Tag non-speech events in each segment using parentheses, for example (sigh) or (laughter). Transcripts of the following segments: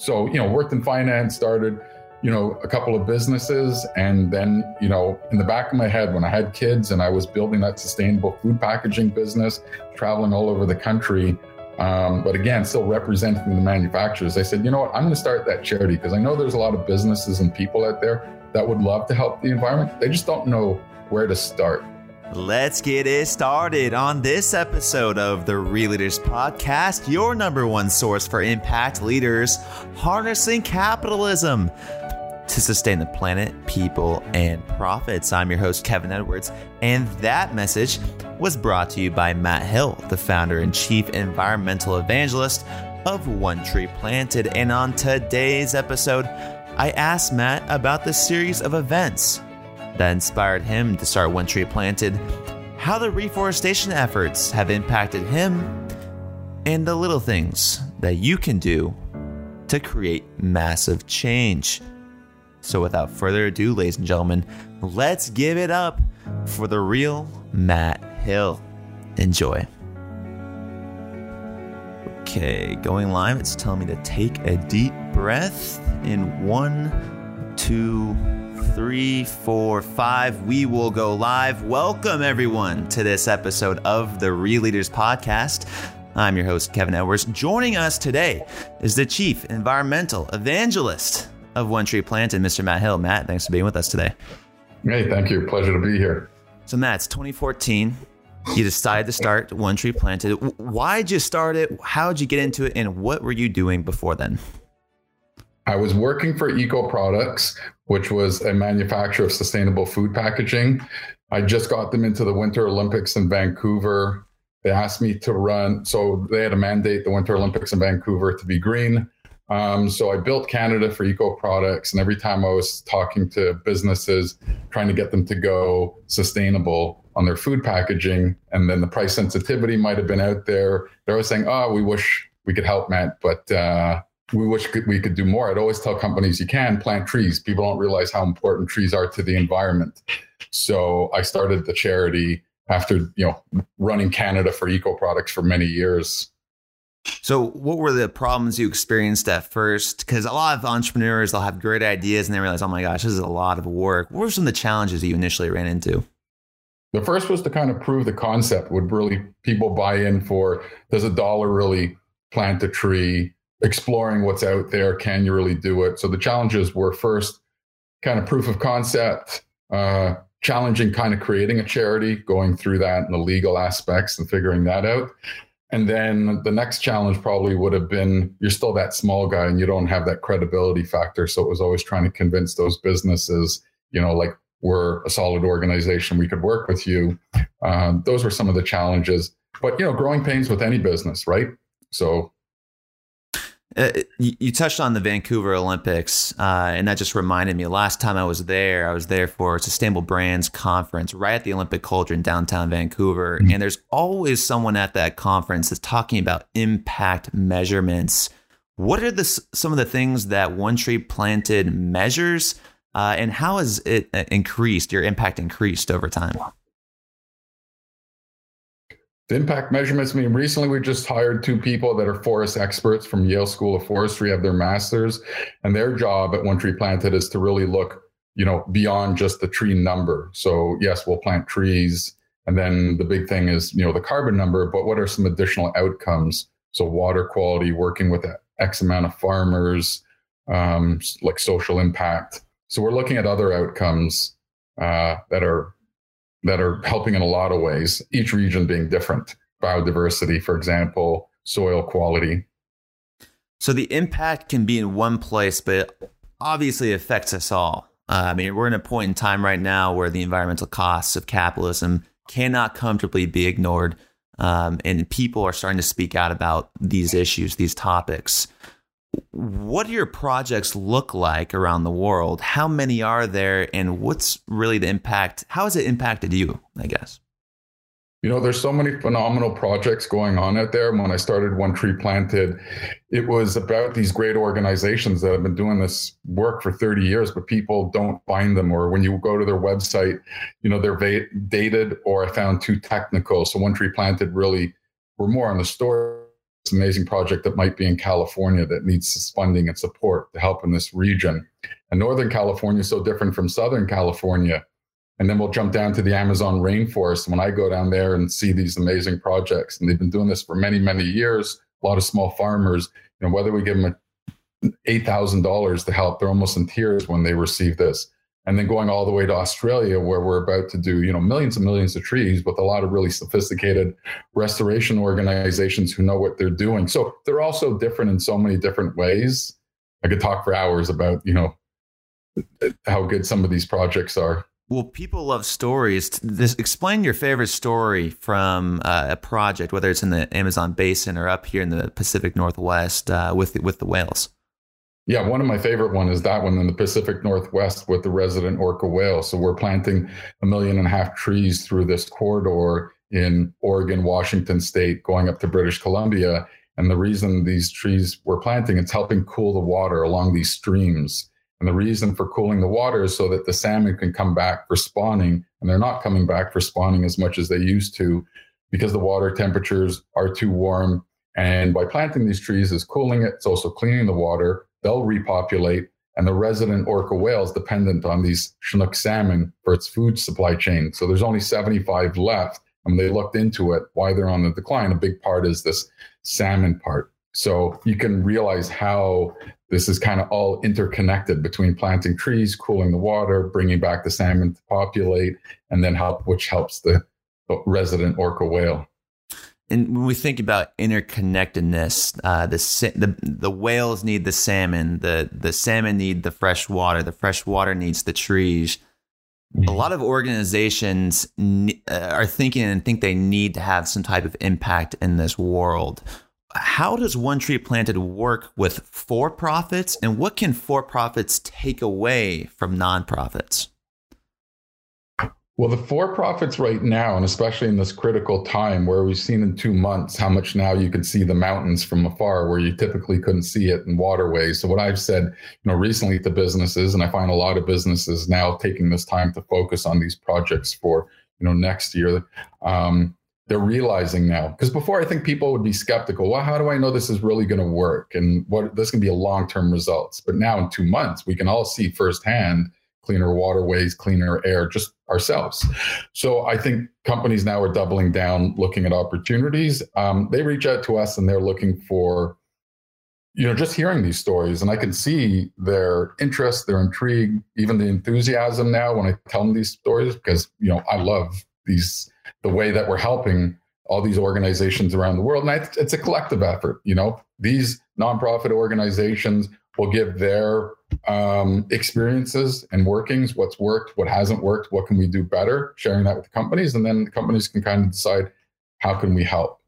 So, you know, worked in finance, started, you know, a couple of businesses. And then, you know, in the back of my head, when I had kids and I was building that sustainable food packaging business, traveling all over the country, um, but again, still representing the manufacturers, I said, you know what, I'm going to start that charity because I know there's a lot of businesses and people out there that would love to help the environment. They just don't know where to start. Let's get it started on this episode of the Real Leaders Podcast, your number one source for impact leaders harnessing capitalism to sustain the planet, people, and profits. I'm your host, Kevin Edwards, and that message was brought to you by Matt Hill, the founder and chief environmental evangelist of One Tree Planted. And on today's episode, I asked Matt about the series of events that inspired him to start One Tree Planted, how the reforestation efforts have impacted him, and the little things that you can do to create massive change. So, without further ado, ladies and gentlemen, let's give it up for the real Matt Hill. Enjoy. Okay, going live. It's telling me to take a deep breath in one, two, three, four, five. We will go live. Welcome, everyone, to this episode of the Real Leaders Podcast. I'm your host, Kevin Edwards. Joining us today is the Chief Environmental Evangelist of One Tree Planted, Mr. Matt Hill. Matt, thanks for being with us today. Hey, thank you. Pleasure to be here. So, Matt, it's 2014. You decided to start One Tree Planted. Why'd you start it? How'd you get into it? And what were you doing before then? I was working for Eco Products, which was a manufacturer of sustainable food packaging. I just got them into the Winter Olympics in Vancouver. They asked me to run, so they had a mandate the Winter Olympics in Vancouver to be green. Um, so I built Canada for Eco Products, and every time I was talking to businesses, trying to get them to go sustainable on their food packaging, and then the price sensitivity might have been out there. They were saying, "Oh, we wish we could help, Matt, but uh, we wish we could do more. I'd always tell companies you can plant trees. People don't realize how important trees are to the environment. So I started the charity after you know running Canada for eco products for many years. So, what were the problems you experienced at first? Because a lot of entrepreneurs they'll have great ideas and they realize, oh my gosh, this is a lot of work. What were some of the challenges that you initially ran into? The first was to kind of prove the concept. Would really people buy in for? Does a dollar really plant a tree? Exploring what's out there. Can you really do it? So the challenges were first kind of proof of concept, uh, challenging kind of creating a charity, going through that and the legal aspects and figuring that out. And then the next challenge probably would have been you're still that small guy and you don't have that credibility factor. So it was always trying to convince those businesses, you know, like we're a solid organization, we could work with you. Um, those were some of the challenges. But you know, growing pains with any business, right? So uh, you, you, touched on the Vancouver Olympics, uh, and that just reminded me. Last time I was there, I was there for a Sustainable Brands conference right at the Olympic Cauldron downtown Vancouver. Mm-hmm. And there's always someone at that conference that's talking about impact measurements. What are the some of the things that One Tree Planted measures, uh, and how has it uh, increased? Your impact increased over time? The impact measurements. I mean, recently we just hired two people that are forest experts from Yale School of Forestry, have their masters, and their job at One Tree Planted is to really look, you know, beyond just the tree number. So yes, we'll plant trees, and then the big thing is, you know, the carbon number. But what are some additional outcomes? So water quality, working with X amount of farmers, um, like social impact. So we're looking at other outcomes uh, that are that are helping in a lot of ways, each region being different. Biodiversity, for example, soil quality. So the impact can be in one place, but obviously affects us all. Uh, I mean, we're in a point in time right now where the environmental costs of capitalism cannot comfortably be ignored. Um, and people are starting to speak out about these issues, these topics what do your projects look like around the world? How many are there, and what's really the impact? How has it impacted you? I guess. You know, there's so many phenomenal projects going on out there. When I started One Tree Planted, it was about these great organizations that have been doing this work for 30 years, but people don't find them. Or when you go to their website, you know, they're va- dated or I found too technical. So One Tree Planted really, we're more on the story amazing project that might be in California that needs funding and support to help in this region. And Northern California is so different from Southern California. And then we'll jump down to the Amazon rainforest. When I go down there and see these amazing projects, and they've been doing this for many, many years, a lot of small farmers, you know, whether we give them $8,000 to help, they're almost in tears when they receive this and then going all the way to Australia, where we're about to do, you know, millions and millions of trees with a lot of really sophisticated restoration organizations who know what they're doing. So they're also different in so many different ways. I could talk for hours about, you know, how good some of these projects are. Well, people love stories. This, explain your favorite story from uh, a project, whether it's in the Amazon basin or up here in the Pacific Northwest uh, with with the whales. Yeah, one of my favorite one is that one in the Pacific Northwest with the resident orca whale. So we're planting a million and a half trees through this corridor in Oregon, Washington State, going up to British Columbia. And the reason these trees we're planting, it's helping cool the water along these streams. And the reason for cooling the water is so that the salmon can come back for spawning. And they're not coming back for spawning as much as they used to because the water temperatures are too warm. And by planting these trees is cooling it. It's also cleaning the water they'll repopulate, and the resident orca whale is dependent on these Chinook salmon for its food supply chain. So there's only 75 left. And they looked into it, why they're on the decline. A big part is this salmon part. So you can realize how this is kind of all interconnected between planting trees, cooling the water, bringing back the salmon to populate, and then help, which helps the resident orca whale and when we think about interconnectedness, uh, the, the the whales need the salmon, the the salmon need the fresh water, the fresh water needs the trees. Mm-hmm. A lot of organizations ne- uh, are thinking and think they need to have some type of impact in this world. How does One Tree Planted work with for profits, and what can for profits take away from nonprofits? Well, the for profits right now, and especially in this critical time where we've seen in two months how much now you can see the mountains from afar where you typically couldn't see it in waterways. So, what I've said, you know, recently to businesses, and I find a lot of businesses now taking this time to focus on these projects for, you know, next year. Um, they're realizing now because before I think people would be skeptical. Well, how do I know this is really going to work and what this can be a long term results? But now in two months, we can all see firsthand cleaner waterways, cleaner air, just ourselves. So I think companies now are doubling down, looking at opportunities. Um, they reach out to us and they're looking for, you know, just hearing these stories. And I can see their interest, their intrigue, even the enthusiasm now when I tell them these stories, because, you know, I love these, the way that we're helping all these organizations around the world. And it's a collective effort, you know, these nonprofit organizations will give their um, experiences and workings, what's worked, what hasn't worked, what can we do better, sharing that with the companies, and then the companies can kind of decide how can we help,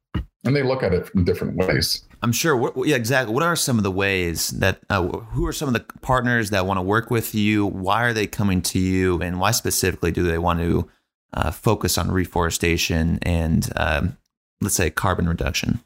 and they look at it in different ways. I'm sure. What, yeah, exactly. What are some of the ways that? Uh, who are some of the partners that want to work with you? Why are they coming to you, and why specifically do they want to uh, focus on reforestation and, um, let's say, carbon reduction?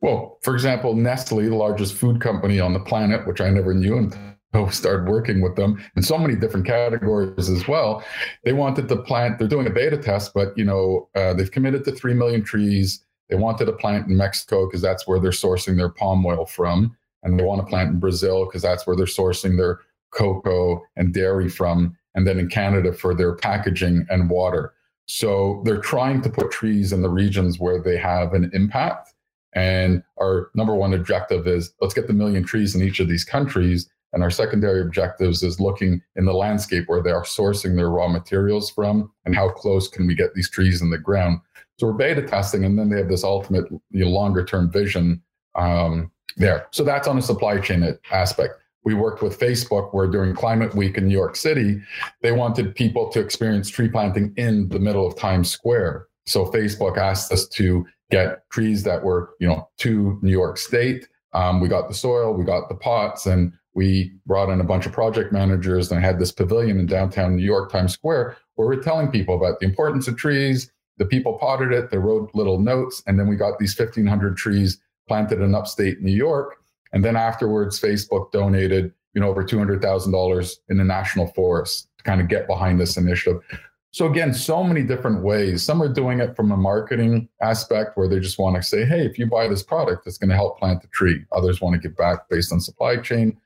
Well, for example, Nestle, the largest food company on the planet, which I never knew until started working with them in so many different categories as well. They wanted to plant. They're doing a beta test, but you know uh, they've committed to three million trees. They wanted to plant in Mexico because that's where they're sourcing their palm oil from, and they want to plant in Brazil because that's where they're sourcing their cocoa and dairy from, and then in Canada for their packaging and water. So they're trying to put trees in the regions where they have an impact and our number one objective is let's get the million trees in each of these countries. And our secondary objectives is looking in the landscape where they are sourcing their raw materials from and how close can we get these trees in the ground. So we're beta testing, and then they have this ultimate you know, longer term vision um, there. So that's on a supply chain aspect. We worked with Facebook where during Climate Week in New York City, they wanted people to experience tree planting in the middle of Times Square. So Facebook asked us to get trees that were, you know, to New York State. Um, we got the soil, we got the pots, and we brought in a bunch of project managers and I had this pavilion in downtown New York, Times Square, where we're telling people about the importance of trees. The people potted it, they wrote little notes, and then we got these 1,500 trees planted in upstate New York. And then afterwards, Facebook donated, you know, over $200,000 in the national forest to kind of get behind this initiative. So again, so many different ways. Some are doing it from a marketing aspect where they just want to say, hey, if you buy this product, it's going to help plant the tree. Others want to give back based on supply chain.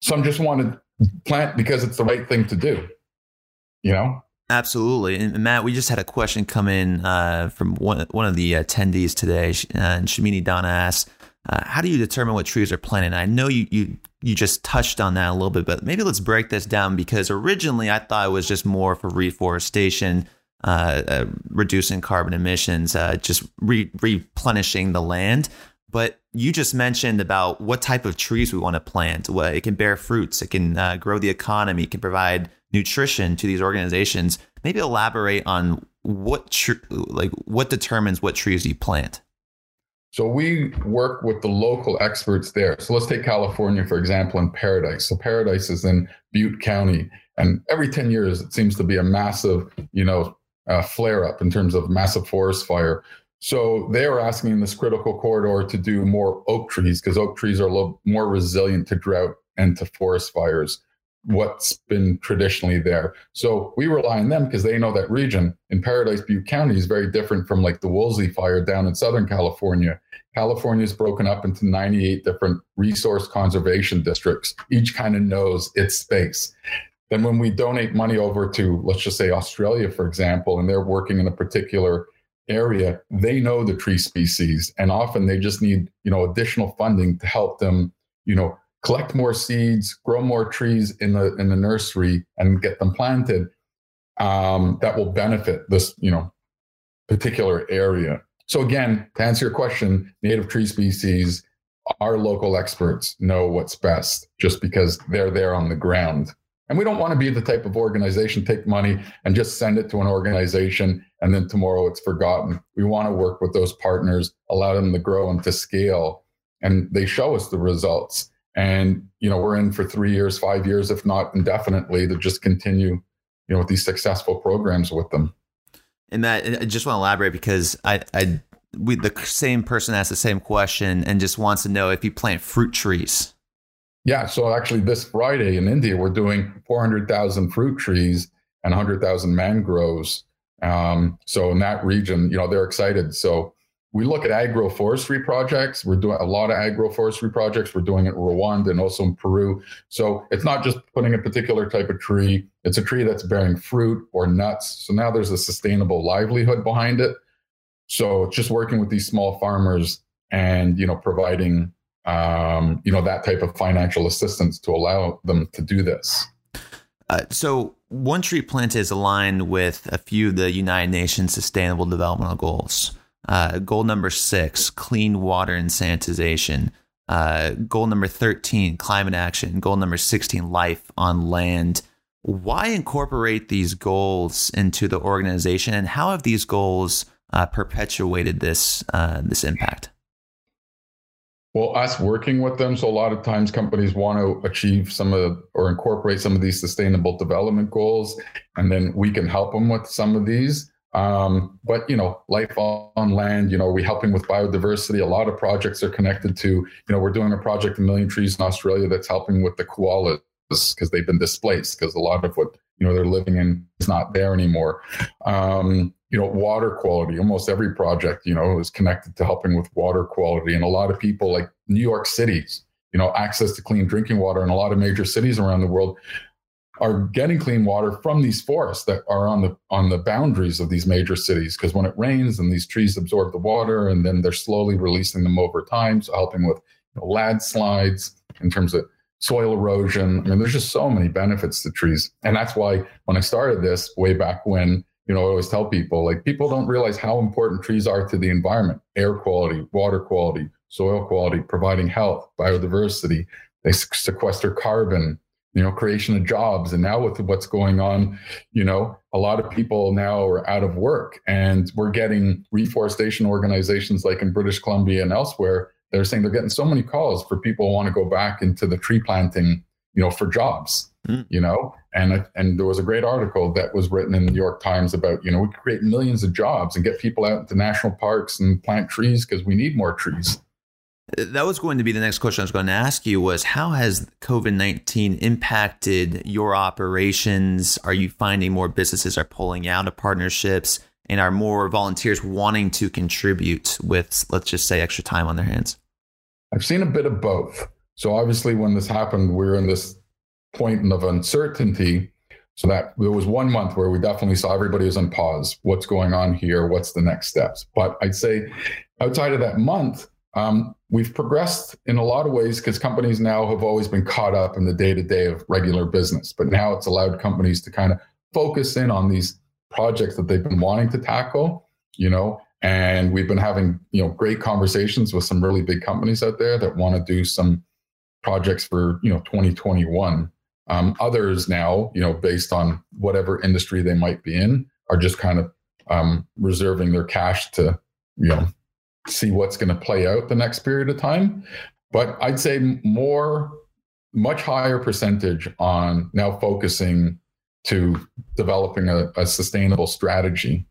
Some just want to plant because it's the right thing to do. You know? Absolutely. And Matt, we just had a question come in uh, from one, one of the attendees today. Uh, and Shamini Donna asked, uh, how do you determine what trees are planted? I know you, you you just touched on that a little bit, but maybe let's break this down because originally I thought it was just more for reforestation, uh, uh, reducing carbon emissions, uh, just re- replenishing the land. But you just mentioned about what type of trees we want to plant. Well, it can bear fruits, it can uh, grow the economy, can provide nutrition to these organizations. Maybe elaborate on what tr- like what determines what trees you plant. So we work with the local experts there. So let's take California, for example, in Paradise. So Paradise is in Butte County. And every 10 years, it seems to be a massive, you know, uh, flare up in terms of massive forest fire. So they are asking in this critical corridor to do more oak trees because oak trees are a little more resilient to drought and to forest fires what's been traditionally there. So we rely on them because they know that region. In Paradise Butte County is very different from like the Woolsey fire down in Southern California. California is broken up into 98 different resource conservation districts. Each kind of knows its space. Then when we donate money over to, let's just say Australia, for example, and they're working in a particular area, they know the tree species. And often they just need, you know, additional funding to help them, you know, collect more seeds, grow more trees in the in the nursery, and get them planted. Um, that will benefit this, you know, particular area. So again, to answer your question, native tree species, our local experts know what's best just because they're there on the ground. And we don't want to be the type of organization take money and just send it to an organization and then tomorrow it's forgotten. We want to work with those partners, allow them to grow and to scale, and they show us the results. And, you know, we're in for three years, five years, if not indefinitely, to just continue, you know, with these successful programs with them. And that I just want to elaborate because I, I, we, the same person asked the same question and just wants to know if you plant fruit trees. Yeah. So actually, this Friday in India, we're doing 400,000 fruit trees and 100,000 mangroves. Um, so in that region, you know, they're excited. So we look at agroforestry projects. We're doing a lot of agroforestry projects. We're doing it in Rwanda and also in Peru. So it's not just putting a particular type of tree, it's a tree that's bearing fruit or nuts. So now there's a sustainable livelihood behind it. So just working with these small farmers and you know providing um, you know that type of financial assistance to allow them to do this. Uh, so one tree plant is aligned with a few of the United Nations Sustainable Development Goals. Uh, goal number six, clean water and sanitization. Uh, goal number 13, climate action. Goal number 16, life on land. Why incorporate these goals into the organization, and how have these goals uh, perpetuated this uh, this impact? Well, us working with them, so a lot of times companies want to achieve some of or incorporate some of these sustainable development goals, and then we can help them with some of these. Um, but you know, life on land, you know, we're helping with biodiversity. A lot of projects are connected to, you know, we're doing a project, a million trees in Australia, that's helping with the koalas because they've been displaced because a lot of what you know they're living in is not there anymore. Um, you know, water quality. Almost every project, you know, is connected to helping with water quality, and a lot of people like New York City's, you know, access to clean drinking water in a lot of major cities around the world are getting clean water from these forests that are on the on the boundaries of these major cities because when it rains and these trees absorb the water and then they're slowly releasing them over time so helping with you know, landslides in terms of soil erosion. I mean there's just so many benefits to trees. And that's why when i started this way back when you know i always tell people like people don't realize how important trees are to the environment. Air quality water quality soil quality providing health biodiversity. They sequester carbon you know creation of jobs. And now with what's going on you know a lot of people now are out of work and we're getting reforestation organizations like in british columbia and elsewhere. They're saying they're getting so many calls for people who want to go back into the tree planting you know for jobs mm. you know? And and there was a great article that was written in the new york times about you know we create millions of jobs and get people out into national parks and plant trees because we need more trees That was going to be the next question I was going to ask you was how has COVID-19 impacted your operations? Are you finding more businesses are pulling out of partnerships and are more volunteers wanting to contribute with let's just say extra time on their hands? I've seen a bit of both. So obviously when this happened, we we're in this point of uncertainty. So that there was one month where we definitely saw everybody was on pause. What's going on here? What's the next steps? But I'd say outside of that month, um, we've progressed in a lot of ways because companies now have always been caught up in the day to day of regular business. But now it's allowed companies to kind of focus in on these projects that they've been wanting to tackle, you know, and we've been having, you know, great conversations with some really big companies out there that want to do some projects for, you know, 2021. Um, others now, you know, based on whatever industry they might be in, are just kind of um, reserving their cash to, you know, see what's going to play out the next period of time. But I'd say more, much higher percentage on now focusing to developing a, a sustainable strategy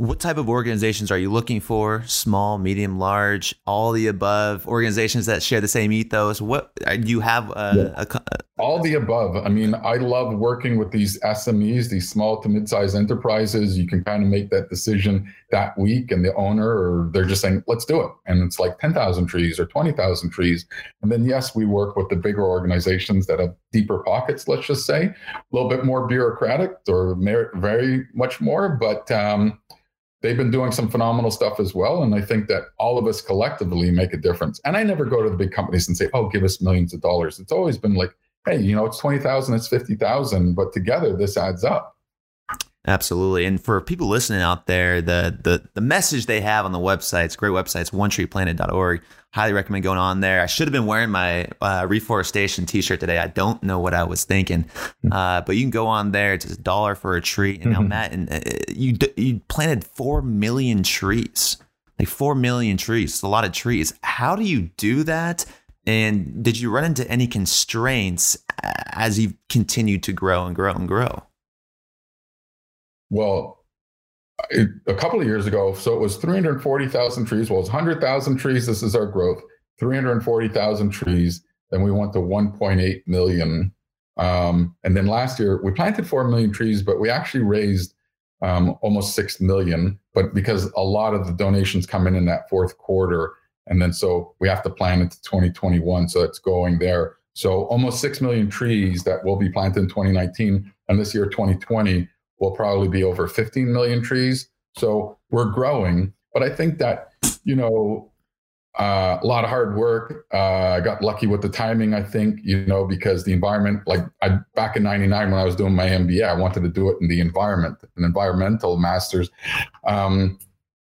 what type of organizations are you looking for? Small, medium, large, all the above? Organizations that share the same ethos? What uh, do you have? A, yeah. a, a, all the above. I mean, I love working with these SMEs, these small to mid-sized enterprises. You can kind of make that decision that week, and the owner or they're just saying, "Let's do it," and it's like ten thousand trees or twenty thousand trees. And then yes, we work with the bigger organizations that have deeper pockets. Let's just say a little bit more bureaucratic or very much more, but um, they've been doing some phenomenal stuff as well. And I think that all of us collectively make a difference. And I never go to the big companies and say, oh, give us millions of dollars. It's always been like, hey, you know, it's 20,000, it's 50,000, but together this adds up. Absolutely. And for people listening out there, the the the message they have on the website, it's great website, it's onetreeplanet.org. Highly recommend going on there. I should have been wearing my uh, reforestation t-shirt today. I don't know what I was thinking. Hmm. Uh, but you can go on there. It's a dollar for a tree. And now, mm-hmm. Matt, and uh, you you planted 4 million trees. Like 4 million trees. It's a lot of trees. How do you do that? And did you run into any constraints as you continued to grow and grow and grow? Well, it, a couple of years ago, so it was 340,000 trees. Well, it's 100,000 trees. This is our growth. 340,000 trees. Then we went to 1.8 million. Um, and then last year, we planted 4 million trees, but we actually raised um, almost 6 million. But because a lot of the donations come in in that fourth quarter. And then so we have to plan into 2021. So it's going there. So almost 6 million trees that will be planted in 2019. And this year, 2020, will probably be over 15 million trees. So we're growing. But I think that, you know, uh, a lot of hard work. Uh, I got lucky with the timing, I think, you know, because the environment, like I, back in 99 when I was doing my MBA, I wanted to do it in the environment, an environmental master's. Um,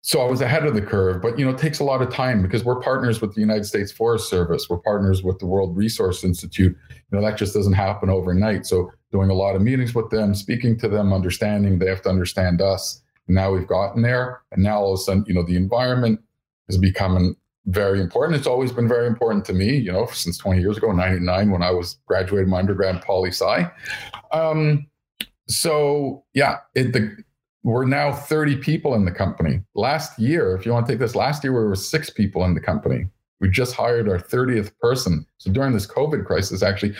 so I was ahead of the curve, but you know, it takes a lot of time because we're partners with the United States Forest Service. We're partners with the World Resource Institute. You know, that just doesn't happen overnight. So doing a lot of meetings with them, speaking to them, understanding they have to understand us. And now we've gotten there. And now all of a sudden, you know, the environment is becoming very important. It's always been very important to me, you know, since 20 years ago, 99, when I was graduating my undergrad poli sci. Um, so yeah, it, the, we're now 30 people in the company. Last year, if you want to take this, last year we were six people in the company. We just hired our 30th person. So during this COVID crisis, actually,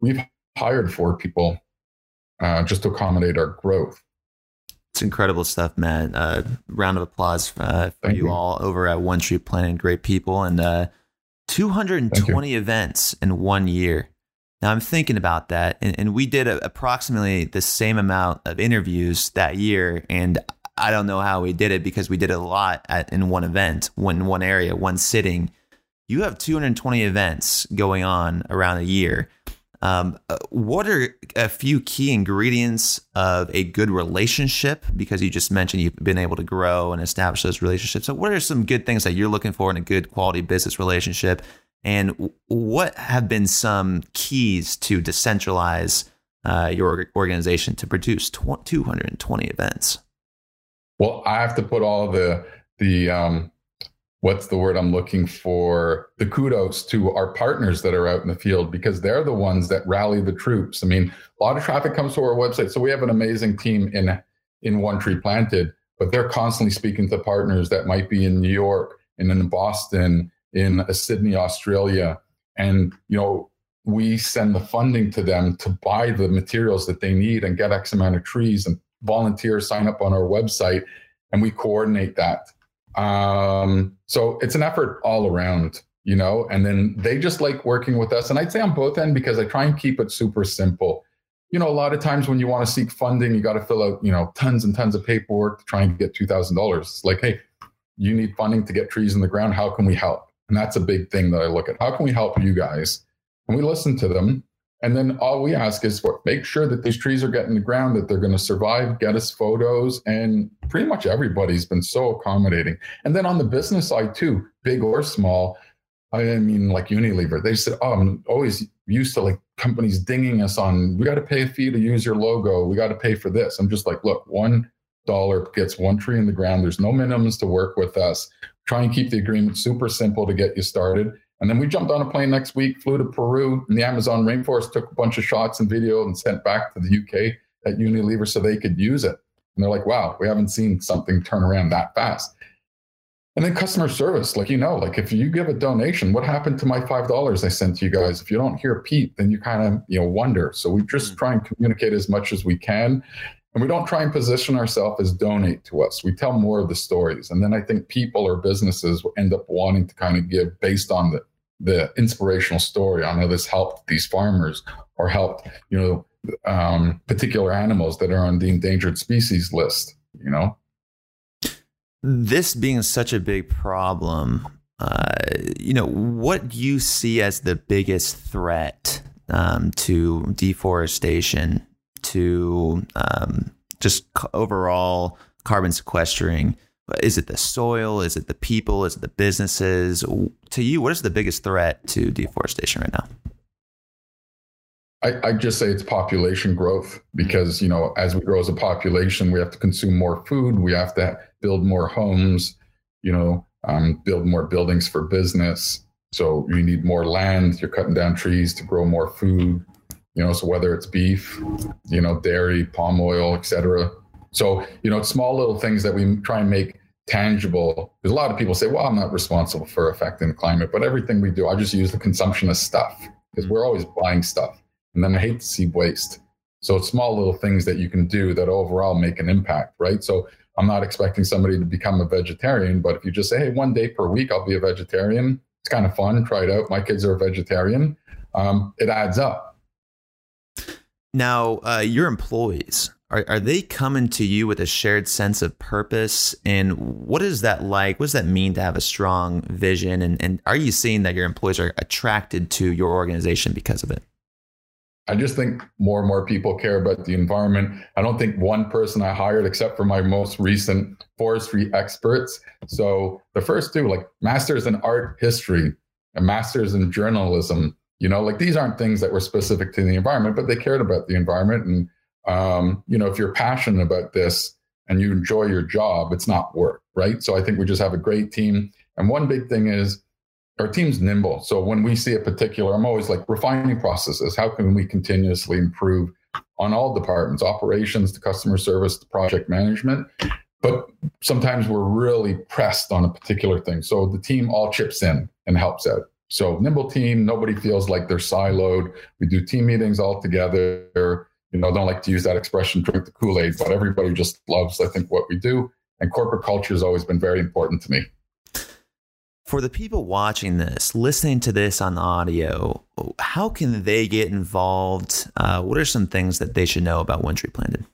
we've hired four people uh, just to accommodate our growth. It's incredible stuff, Matt. Uh, round of applause uh, for you, you, all over at One Tree Planet. Great people and uh, 220 events in one year. Now I'm thinking about that, and, and we did a, approximately the same amount of interviews that year, and I don't know how we did it because we did a lot at, in one event, one one area, one sitting. You have 220 events going on around a year. Um, uh, what are a few key ingredients of a good relationship? Because you just mentioned you've been able to grow and establish those relationships. So, what are some good things that you're looking for in a good quality business relationship? And what have been some keys to decentralize uh, your organization to produce 220 events? Well, I have to put all the the um, what's the word I'm looking for? The kudos to our partners that are out in the field because they're the ones that rally the troops. I mean, a lot of traffic comes to our website. So we have an amazing team in in One Tree Planted, but they're constantly speaking to partners that might be in New York and in Boston in Sydney, Australia. And, you know, we send the funding to them to buy the materials that they need and get X amount of trees and volunteers sign up on our website and we coordinate that. Um, so it's an effort all around, you know, and then they just like working with us. And I'd say on both end because I try and keep it super simple. You know, a lot of times when you want to seek funding, you got to fill out, you know, tons and tons of paperwork to try and get $2,000. It's like, hey, you need funding to get trees in the ground. How can we help? And that's a big thing that I look at. How can we help you guys? And we listen to them. And then all we ask is for make sure that these trees are getting the ground, that they're going to survive, get us photos. And pretty much everybody's been so accommodating. And then on the business side too, big or small, I mean, like Unilever, they said, oh, I'm always used to like companies dinging us on, we got to pay a fee to use your logo. We got to pay for this. I'm just like, look, one dollar gets one tree in the ground. There's no minimums to work with us. Try and keep the agreement super simple to get you started. And then we jumped on a plane next week, flew to Peru in the Amazon rainforest, took a bunch of shots and video and sent back to the UK at Unilever so they could use it. And they're like, wow, we haven't seen something turn around that fast. And then customer service, like you know, like if you give a donation, what happened to my five dollars I sent to you guys? If you don't hear Pete, then you kind of you know wonder. So we just mm. try and communicate as much as we can, and we don't try and position ourselves as donate to us. We tell more of the stories, and then I think people or businesses end up wanting to kind of give based on the the inspirational story on how this helped these farmers or helped, you know, um, particular animals that are on the endangered species list, you know? This being such a big problem, uh, you know, what do you see as the biggest threat um, to deforestation, to um, just overall carbon sequestering? Is it the soil? Is it the people? Is it the businesses? To you, what is the biggest threat to deforestation right now? I, I just say it's population growth because, you know, as we grow as a population, we have to consume more food. We have to build more homes, you know, um, build more buildings for business. So you need more land. You're cutting down trees to grow more food. You know, so whether it's beef, you know, dairy, palm oil, etc. So, you know, small little things that we try and make tangible. Because a lot of people say, well, I'm not responsible for affecting the climate, but everything we do, I just use the consumption of stuff because we're always buying stuff. And then I hate to see waste. So it's small little things that you can do that overall make an impact, right? So I'm not expecting somebody to become a vegetarian, but if you just say, hey, one day per week, I'll be a vegetarian, it's kind of fun, try it out. My kids are a vegetarian. Um, it adds up. Now, uh, your employees, are, are they coming to you with a shared sense of purpose? And what is that like? What does that mean to have a strong vision? And, and are you seeing that your employees are attracted to your organization because of it? I just think more and more people care about the environment. I don't think one person I hired, except for my most recent forestry experts. So the first two, like masters in art history a masters in journalism, you know, like these aren't things that were specific to the environment, but they cared about the environment and um, you know, if you're passionate about this and you enjoy your job, it's not work, right? So I think we just have a great team. And one big thing is our team's nimble. So when we see a particular, I'm always like refining processes. How can we continuously improve on all departments, operations to customer service to project management? But sometimes we're really pressed on a particular thing. So the team all chips in and helps out. So nimble team, nobody feels like they're siloed. We do team meetings all together you know, don't like to use that expression, drink the Kool Aid, but everybody just loves, I think, what we do. And corporate culture has always been very important to me. For the people watching this, listening to this on audio, how can they get involved? Uh, what are some things that they should know about One Tree Planted?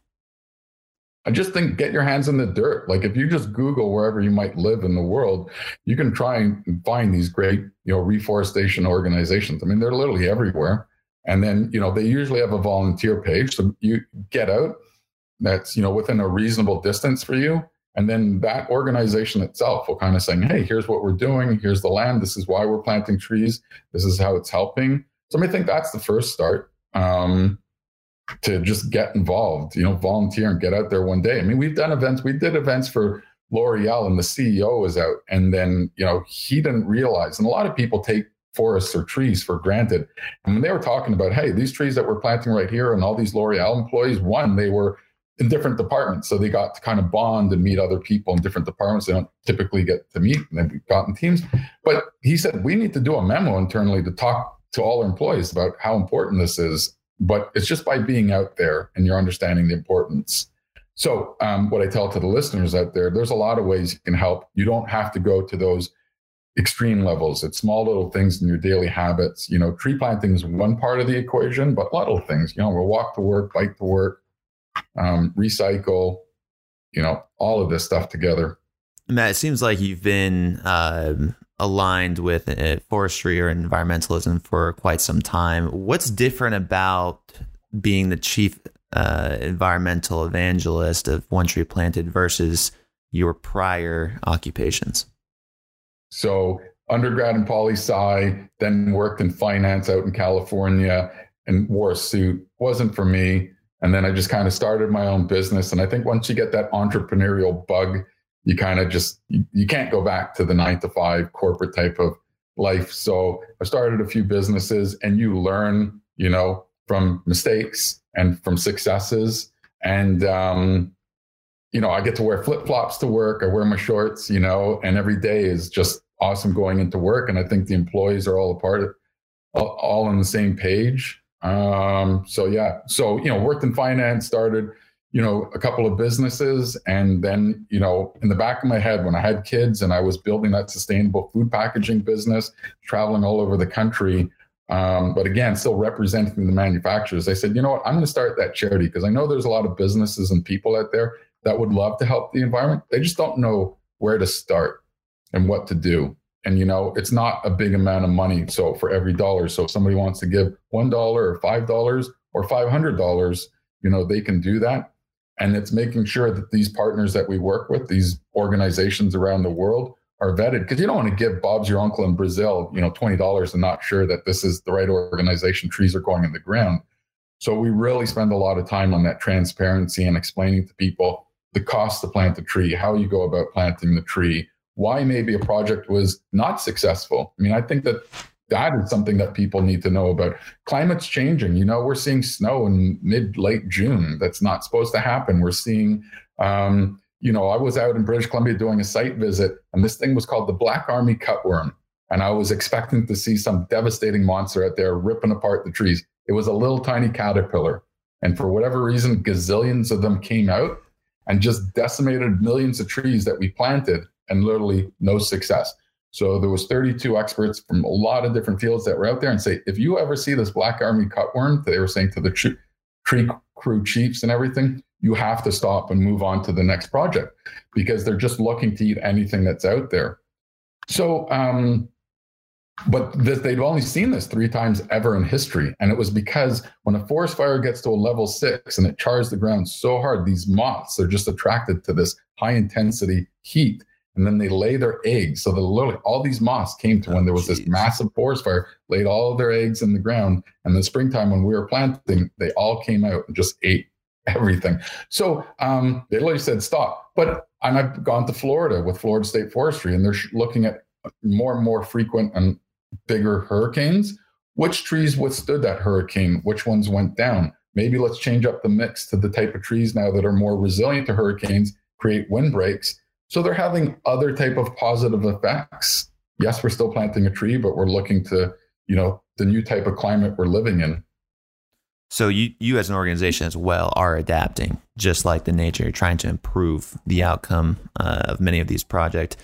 I just think get your hands in the dirt. Like if you just Google wherever you might live in the world, you can try and find these great, you know, reforestation organizations. I mean, they're literally everywhere. And then, you know, they usually have a volunteer page. So you get out that's, you know, within a reasonable distance for you. And then that organization itself will kind of saying, hey, here's what we're doing. Here's the land. This is why we're planting trees. This is how it's helping. So I think that's the first start um, to just get involved, you know, volunteer and get out there one day. I mean, we've done events. We did events for L'Oreal and the CEO was out. And then, you know, he didn't realize, and a lot of people take forests or trees for granted. And when they were talking about, hey, these trees that we're planting right here and all these L'Oreal employees, one, they were in different departments. So they got to kind of bond and meet other people in different departments. They don't typically get to meet, and they've gotten teams. But he said, we need to do a memo internally to talk to all our employees about how important this is. But it's just by being out there and you're understanding the importance. So, um, what I tell to the listeners out there, there's a lot of ways you can help. You don't have to go to those extreme levels. It's small little things in your daily habits. You know, tree planting is one part of the equation, but little things. You know, we'll walk to work, bike to work, um, recycle. You know, all of this stuff together. Matt, it seems like you've been um, aligned with uh, forestry or environmentalism for quite some time. What's different about being the chief uh, environmental evangelist of One Tree Planted versus your prior occupations? So, undergrad in poli sci, then worked in finance out in California and wore a suit. Wasn't for me. And then I just kind of started my own business. And I think once you get that entrepreneurial bug, you kind of just you, can't go back to the nine to five corporate type of life. So I started a few businesses and you learn, you know, from mistakes and from successes. And um, you know, I get to wear flip flops to work. I wear my shorts, you know, and every day is just awesome going into work. And I think the employees are all a part of all, all on the same page. Um, so yeah, so you know, worked in finance, started you know, a couple of businesses. And then, you know, in the back of my head, when I had kids and I was building that sustainable food packaging business, traveling all over the country, um, but again, still representing the manufacturers, I said, you know what, I'm going to start that charity because I know there's a lot of businesses and people out there that would love to help the environment. They just don't know where to start and what to do. And, you know, it's not a big amount of money. So for every dollar, so if somebody wants to give $1 or $5 or $500, you know, they can do that and it's making sure that these partners that we work with, these organizations around the world, are vetted because you don't want to give Bob's your uncle in Brazil, you know, twenty dollars and not sure that this is the right organization. Trees are going in the ground. So we really spend a lot of time on that transparency and explaining to people the cost to plant the tree, how you go about planting the tree, why maybe a project was not successful. I mean, I think that that is something that people need to know about. Climate's changing. You know, we're seeing snow in mid late June. That's not supposed to happen. We're seeing, um, you know, I was out in British Columbia doing a site visit, and this thing was called the Black Army cutworm. And I was expecting to see some devastating monster out there ripping apart the trees. It was a little tiny caterpillar. And for whatever reason, gazillions of them came out and just decimated millions of trees that we planted and literally no success. So there was 32 experts from a lot of different fields that were out there and say, if you ever see this Black Army cutworm, they were saying to the tree, crew chiefs and everything, you have to stop and move on to the next project because they're just looking to eat anything that's out there. So, um, but this, they'd only seen this three times ever in history. And it was because when a forest fire gets to a level six and it chars the ground so hard, these moths are just attracted to this high intensity heat and then they lay their eggs. So the literally all these moths came to when there was this massive forest fire, laid all of their eggs in the ground. And the springtime when we were planting, they all came out and just ate everything. So um, they literally said stop. But and I've gone to Florida with Florida State Forestry, and they're looking at more and more frequent and bigger hurricanes. Which trees withstood that hurricane? Which ones went down? Maybe let's change up the mix to the type of trees now that are more resilient to hurricanes, create windbreaks, so they're having other type of positive effects. Yes, we're still planting a tree, but we're looking to, you know, the new type of climate we're living in. So you, you as an organization as well are adapting, just like the nature. You're trying to improve the outcome uh, of many of these project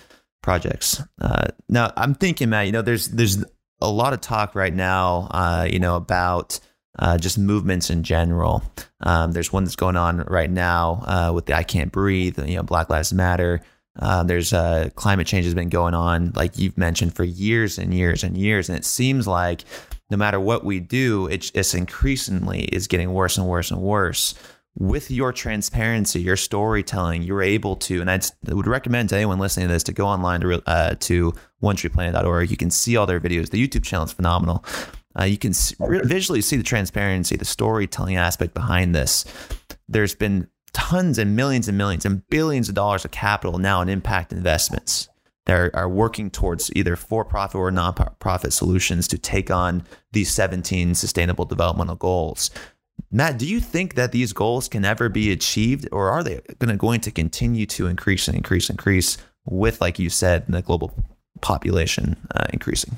projects. Uh, now, I'm thinking, Matt. You know, there's there's a lot of talk right now, uh, you know, about uh, just movements in general. Um, there's one that's going on right now uh, with the I Can't Breathe, you know, Black Lives Matter. Uh, there's uh, climate change has been going on, like you've mentioned, for years and years and years, and it seems like no matter what we do, it's, it's increasingly is getting worse and worse and worse. With your transparency, your storytelling, you're able to, and I'd, I would recommend to anyone listening to this to go online to uh, to onetreeplanet.org. You can see all their videos. The YouTube channel is phenomenal. Uh, you can visually see the transparency, the storytelling aspect behind this. There's been tons and millions and millions and billions of dollars of capital now in impact investments that are, working towards either for profit or non-profit solutions to take on these 17 sustainable developmental goals. Matt, do you think that these goals can ever be achieved, or are they going to going to continue to increase and increase and increase with, like you said, the global population uh, increasing?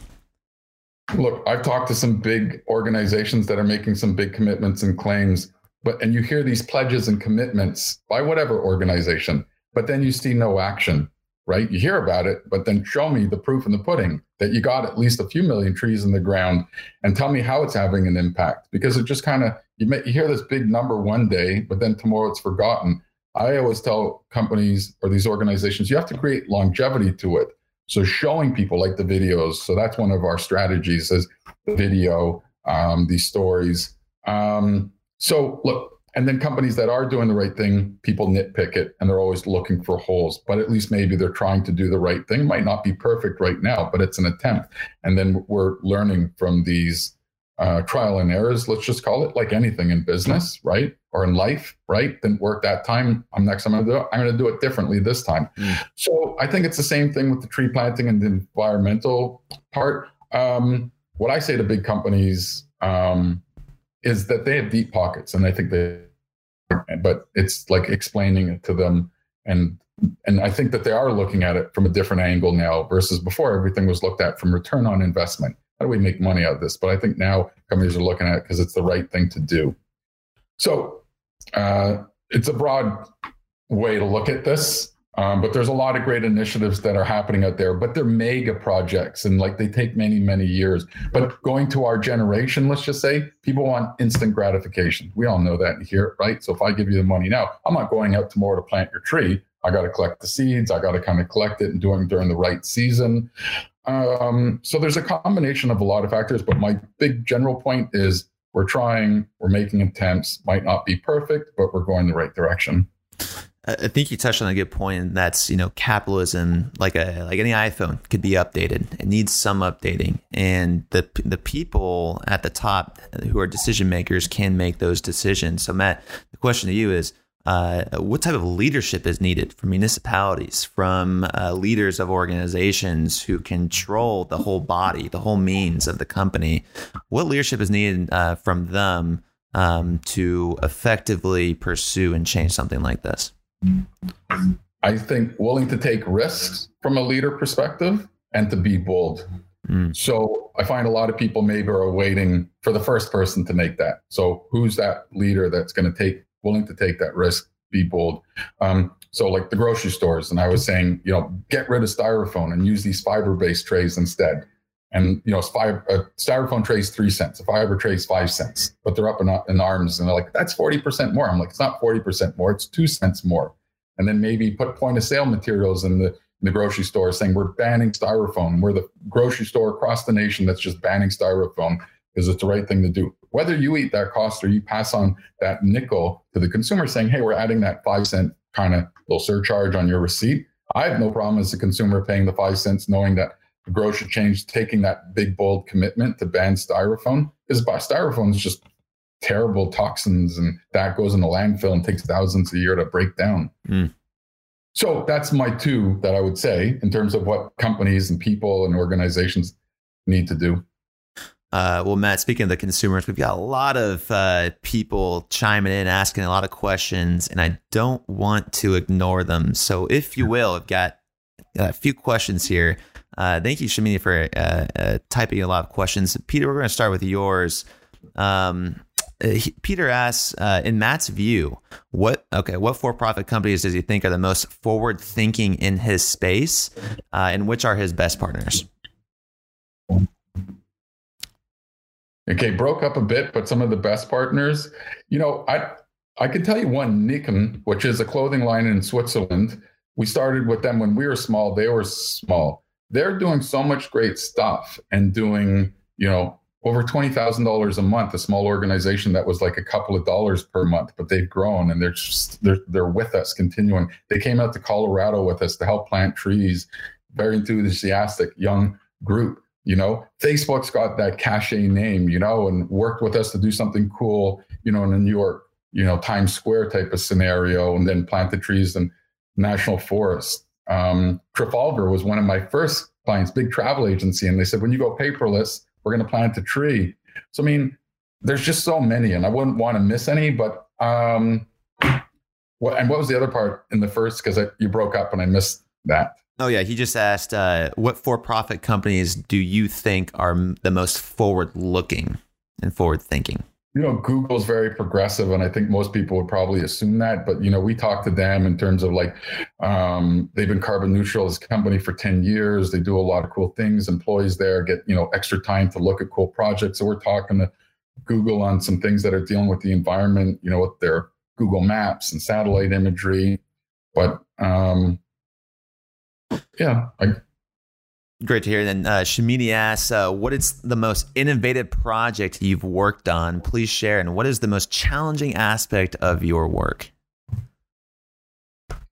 Look, I've talked to some big organizations that are making some big commitments and claims, but and you hear these pledges and commitments by whatever organization, but then you see no action, right? You hear about it, but then show me the proof in the pudding that you got at least a few million trees in the ground and tell me how it's having an impact because it just kind of you, may, you hear this big number one day, but then tomorrow it's forgotten. I always tell companies or these organizations, you have to create longevity to it. So showing people like the videos. So that's one of our strategies is the video, um, these stories. Um, so look, and then companies that are doing the right thing, people nitpick it and they're always looking for holes, but at least maybe they're trying to do the right thing. Might not be perfect right now, but it's an attempt. And then we're learning from these uh, trial and errors, let's just call it like anything in business, right? Or in life, right? Didn't work that time. I'm next I'm gonna do it. I'm gonna do it differently this time. Mm. So I think it's the same thing with the tree planting and the environmental part. Um, what I say to big companies um, is that they have deep pockets, and I think they, but it's like explaining it to them and and I think that they are looking at it from a different angle now versus before everything was looked at from return on investment how do we make money out of this? But I think now companies are looking at it because it's the right thing to do. So uh, it's a broad way to look at this. Um, but there's a lot of great initiatives that are happening out there, but they're mega projects and like they take many, many years. But going to our generation, let's just say, people want instant gratification. We all know that here, right? So if I give you the money now, I'm not going out tomorrow to plant your tree. I got to collect the seeds. I got to kind of collect it and do it during the right season. Um, so there's a combination of a lot of factors, but my big general point is we're trying, we're making attempts, might not be perfect, but we're going the right direction. I think you touched on a good point, and that's you know capitalism, like a like any iPhone, could be updated. It needs some updating, and the the people at the top who are decision makers can make those decisions. So, Matt, the question to you is: uh, what type of leadership is needed from municipalities, from uh, leaders of organizations who control the whole body, the whole means of the company? What leadership is needed uh, from them um, to effectively pursue and change something like this? I think willing to take risks from a leader perspective and to be bold. Mm. So I find a lot of people maybe are waiting for the first person to make that. So who's that leader that's going to take willing to take that risk, be bold. Um, so like the grocery stores, and I was saying, you know, get rid of styrofoam and use these fiber-based trays instead. And you know, five, a styrofoam tray is three cents, a fiber tray is five cents, but they're up in, in arms, and they're like, "That's forty percent more." I'm like, "It's not forty percent more; it's two cents more." And then maybe put point of sale materials in the in the grocery store saying we're banning styrofoam. We're the grocery store across the nation that's just banning styrofoam because it's the right thing to do whether you eat that cost or you pass on that nickel to the consumer saying, hey, we're adding that five cent kind of little surcharge on your receipt. I have no problem as a consumer paying the five cents, knowing that the grocery chain taking that big, bold commitment to ban styrofoam is because styrofoam is just terrible toxins and that goes in the landfill and takes thousands a year to break down. Mm. So that's my two that I would say in terms of what companies and people and organizations need to do. Uh, well, Matt, speaking of the consumers, we've got a lot of uh, people chiming in, asking a lot of questions, and I don't want to ignore them. So, if you will, I've got a few questions here. Uh, thank you, Shamini, for uh, uh, typing a lot of questions. Peter, we're going to start with yours. Um, he, Peter asks, uh, in Matt's view, what okay, what for-profit companies does he think are the most forward-thinking in his space, and which are his best partners? Okay, broke up a bit, but some of the best partners, you know, I I can tell you one, Nikin, which is a clothing line in Switzerland. We started with them when we were small. They were small. They're doing so much great stuff and doing, you know, over twenty thousand dollars a month. A small organization that was like a couple of dollars per month, but they've grown and they're just they're they're with us, continuing. They came out to Colorado with us to help plant trees. Very enthusiastic young group you know facebook's got that cachet name you know and worked with us to do something cool you know in a new york you know times square type of scenario and then planted trees in national forest um, trafalgar was one of my first clients big travel agency and they said when you go paperless we're going to plant a tree so i mean there's just so many, and I wouldn't want to miss any. But um, what and what was the other part in the first? Because you broke up and I missed that. Oh yeah, he just asked, uh, what for-profit companies do you think are the most forward-looking and forward-thinking? You know, Google's very progressive, and I think most people would probably assume that. But you know, we talked to them in terms of like um, they've been carbon neutral as a company for ten years. They do a lot of cool things. Employees there get you know extra time to look at cool projects. So we're talking to Google on some things that are dealing with the environment. You know, with their Google Maps and satellite imagery. But um, yeah, I, Great to hear. Then uh, Shamini asks, uh, "What is the most innovative project you've worked on? Please share. And what is the most challenging aspect of your work?"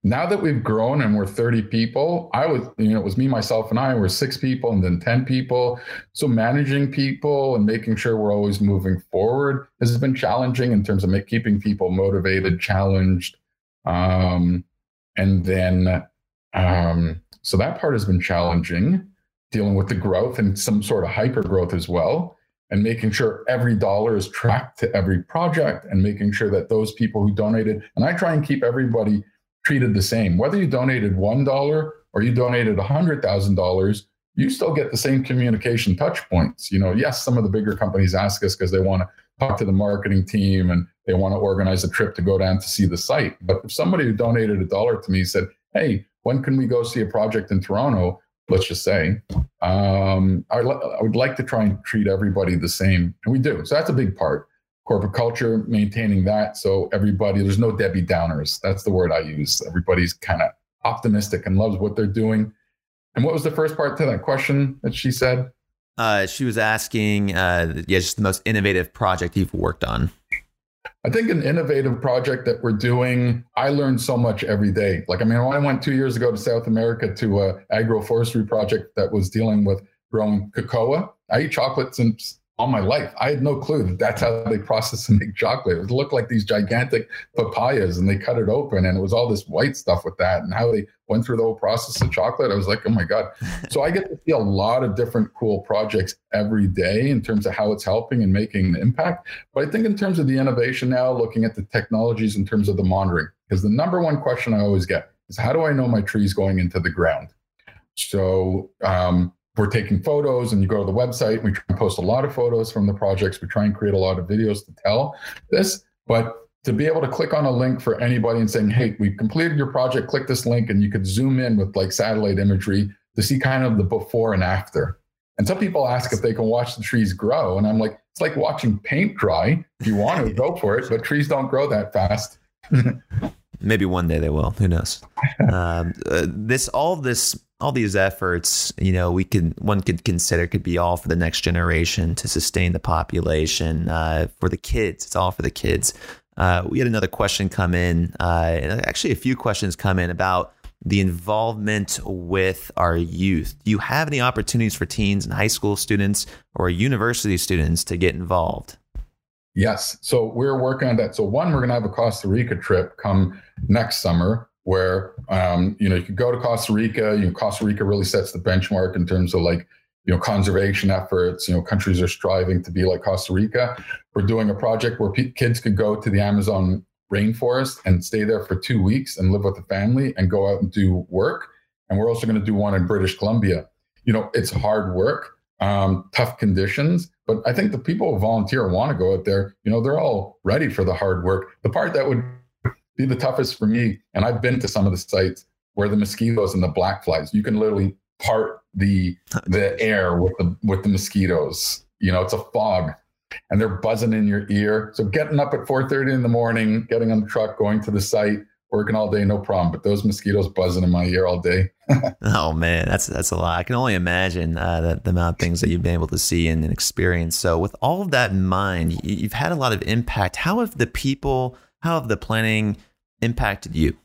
Now that we've grown and we're 30 people, I was, you know, it was me, myself, and I. We're six people, and then 10 people. So managing people and making sure we're always moving forward has been challenging in terms of make, keeping people motivated, challenged, um, and then um, so that part has been challenging dealing with the growth and some sort of hyper growth as well and making sure every dollar is tracked to every project and making sure that those people who donated and i try and keep everybody treated the same. Whether you donated one dollar or you donated a hundred thousand dollars you still get the same communication touch points. You know yes some of the bigger companies ask us because they want to talk to the marketing team and they want to organize a trip to go down to see the site. But if somebody who donated a dollar to me said hey when can we go see a project in toronto let's just say. Um, I, I, would like to try and treat everybody the same, and we do. So that's a big part. Corporate culture, maintaining that. So everybody, there's no Debbie Downers. That's the word I use. Everybody's kind of optimistic and loves what they're doing. And what was the first part to that question that she said? Uh, she was asking, uh, yeah, just the most innovative project you've worked on. I think an innovative project that we're doing, I learn so much every day. Like, I mean, when I went two years ago to South America to a agroforestry project that was dealing with growing cocoa, I eat chocolate since all my life. I had no clue that that's how they process and make chocolate. It looked like these gigantic papayas and they cut it open and it was all this white stuff with that and how they went through the whole process of chocolate. I was like, oh my God. (laughs) so I get to see a lot of different cool projects every day in terms of how it's helping and making an impact. But I think in terms of the innovation now, looking at the technologies in terms of the monitoring, because the number one question I always get is how do I know my tree's going into the ground? So um, we're taking photos and you go to the website we try and post a lot of photos from the projects. We try and create a lot of videos to tell this but to be able to click on a link for anybody and saying hey we've completed your project click this link and you could zoom in with like satellite imagery to see kind of the before and after. And some people ask if they can watch the trees grow and i'm like it's like watching paint dry. If you want to go for it but trees don't grow that fast. (laughs) Maybe one day they will. Who knows? (laughs) Um, uh, this all this all these efforts, you know, we could one could consider could be all for the next generation to sustain the population uh, for the kids. It's all for the kids. Uh, we had another question come in, uh, and actually a few questions come in about the involvement with our youth. Do you have any opportunities for teens and high school students or university students to get involved? Yes. So we're working on that. So one, we're going to have a Costa Rica trip come next summer where um, you know you could go to Costa Rica. You know, Costa Rica really sets the benchmark in terms of like you know conservation efforts. You know, countries are striving to be like Costa Rica. We're doing a project where p- kids could go to the Amazon rainforest and stay there for two weeks and live with a family and go out and do work. And we're also going to do one in British Columbia. You know, it's hard work, um, tough conditions, but I think the people who volunteer want to go out there. You know, they're all ready for the hard work. The part that would be the toughest for me. And I've been to some of the sites where the mosquitoes and the black flies, you can literally part the the air with the with the mosquitoes. You know, it's a fog and they're buzzing in your ear. So getting up at 4:30 in the morning, getting on the truck, going to the site, working all day, no problem. But those mosquitoes buzzing in my ear all day. (laughs) oh man, that's that's a lot. I can only imagine uh, the, the, amount of things that you've been able to see and, and experience. So, with all of that in mind, you've had a lot of impact. How have the people, how have the planning impacted you?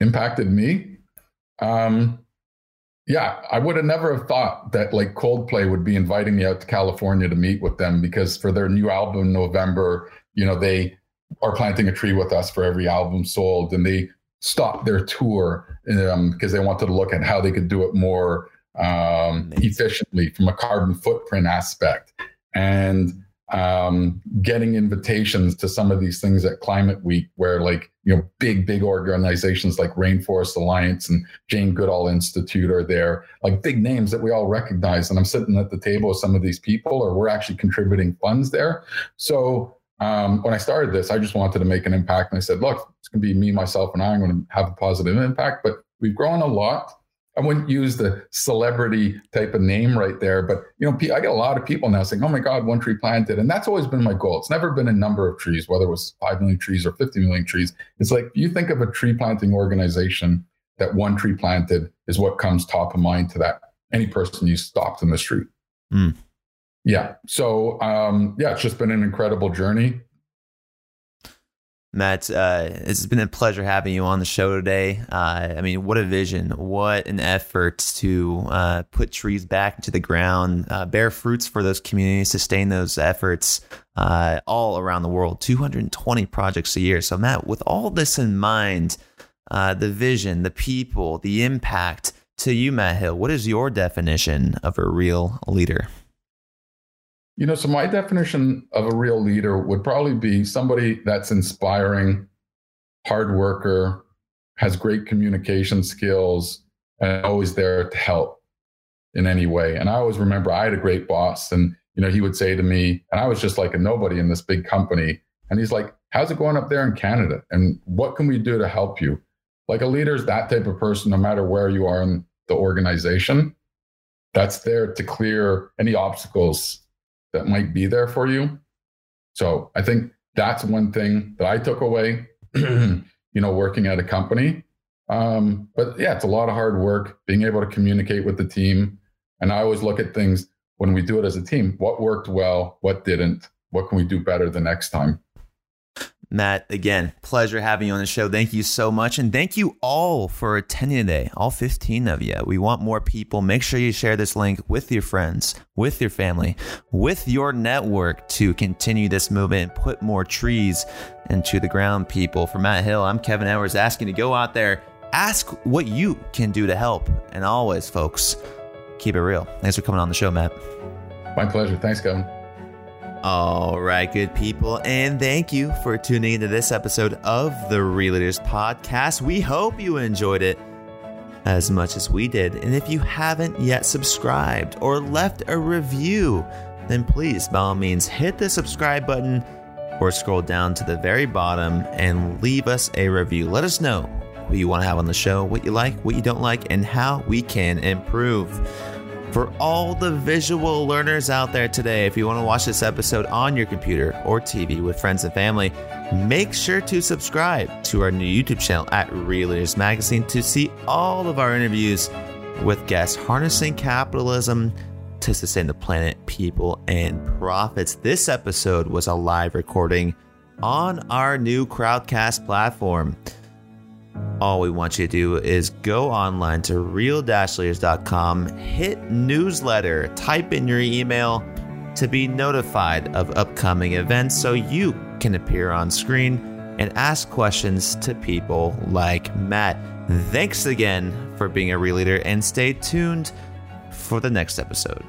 Impacted me? Um, yeah, I would have never have thought that like Coldplay would be inviting me out to California to meet with them because for their new album in November, you know, they are planting a tree with us for every album sold, and they stopped their tour um, because they wanted to look at how they could do it more um, efficiently from a carbon footprint aspect. and um, getting invitations to some of these things at Climate Week, where like you know big big organizations like Rainforest Alliance and Jane Goodall Institute are there, like big names that we all recognize. And I'm sitting at the table with some of these people, or we're actually contributing funds there. So um, when I started this, I just wanted to make an impact, and I said, look, it's going to be me, myself, and I. I'm going to have a positive impact, but we've grown a lot I wouldn't use the celebrity type of name right there, but you know, I get a lot of people now saying, "Oh my God, one tree planted," and that's always been my goal. It's never been a number of trees, whether it was five million trees or fifty million trees. It's like you think of a tree planting organization that one tree planted is what comes top of mind to that any person you stopped in the street. Mm. Yeah. So um, yeah, it's just been an incredible journey. Matt, uh, it's been a pleasure having you on the show today. Uh, I mean, what a vision, what an effort to uh, put trees back into the ground, uh, bear fruits for those communities, sustain those efforts uh, all around the world. 220 projects a year. So, Matt, with all this in mind, uh, the vision, the people, the impact to you, Matt Hill, what is your definition of a real leader? You know, so my definition of a real leader would probably be somebody that's inspiring, hard worker, has great communication skills, and always there to help in any way. And I always remember I had a great boss, and you know, he would say to me, and I was just like a nobody in this big company, and he's like, "How's it going up there in Canada? And what can we do to help you?" Like a leader is that type of person, no matter where you are in the organization, that's there to clear any obstacles that might be there for you. So I think that's one thing that I took away, (clears throat) you know, working at a company. Um, but yeah, it's a lot of hard work being able to communicate with the team. And I always look at things when we do it as a team what worked well, what didn't, what can we do better the next time? Matt, again, pleasure having you on the show. Thank you so much. And thank you all for attending today, all 15 of you. We want more people. Make sure you share this link with your friends, with your family, with your network to continue this movement and put more trees into the ground, people. For Matt Hill, I'm Kevin Edwards asking you to go out there, ask what you can do to help. And always, folks, keep it real. Thanks for coming on the show, Matt. My pleasure. Thanks, Kevin. All right, good people, and thank you for tuning into this episode of the Real Podcast. We hope you enjoyed it as much as we did. And if you haven't yet subscribed or left a review, then please, by all means, hit the subscribe button or scroll down to the very bottom and leave us a review. Let us know who you want to have on the show, what you like, what you don't like, and how we can improve. For all the visual learners out there today, if you want to watch this episode on your computer or TV with friends and family, make sure to subscribe to our new YouTube channel at Real Leaders Magazine to see all of our interviews with guests harnessing capitalism to sustain the planet, people, and profits. This episode was a live recording on our new Crowdcast platform all we want you to do is go online to real-leaders.com, hit newsletter, type in your email to be notified of upcoming events so you can appear on screen and ask questions to people like Matt. Thanks again for being a real leader and stay tuned for the next episode.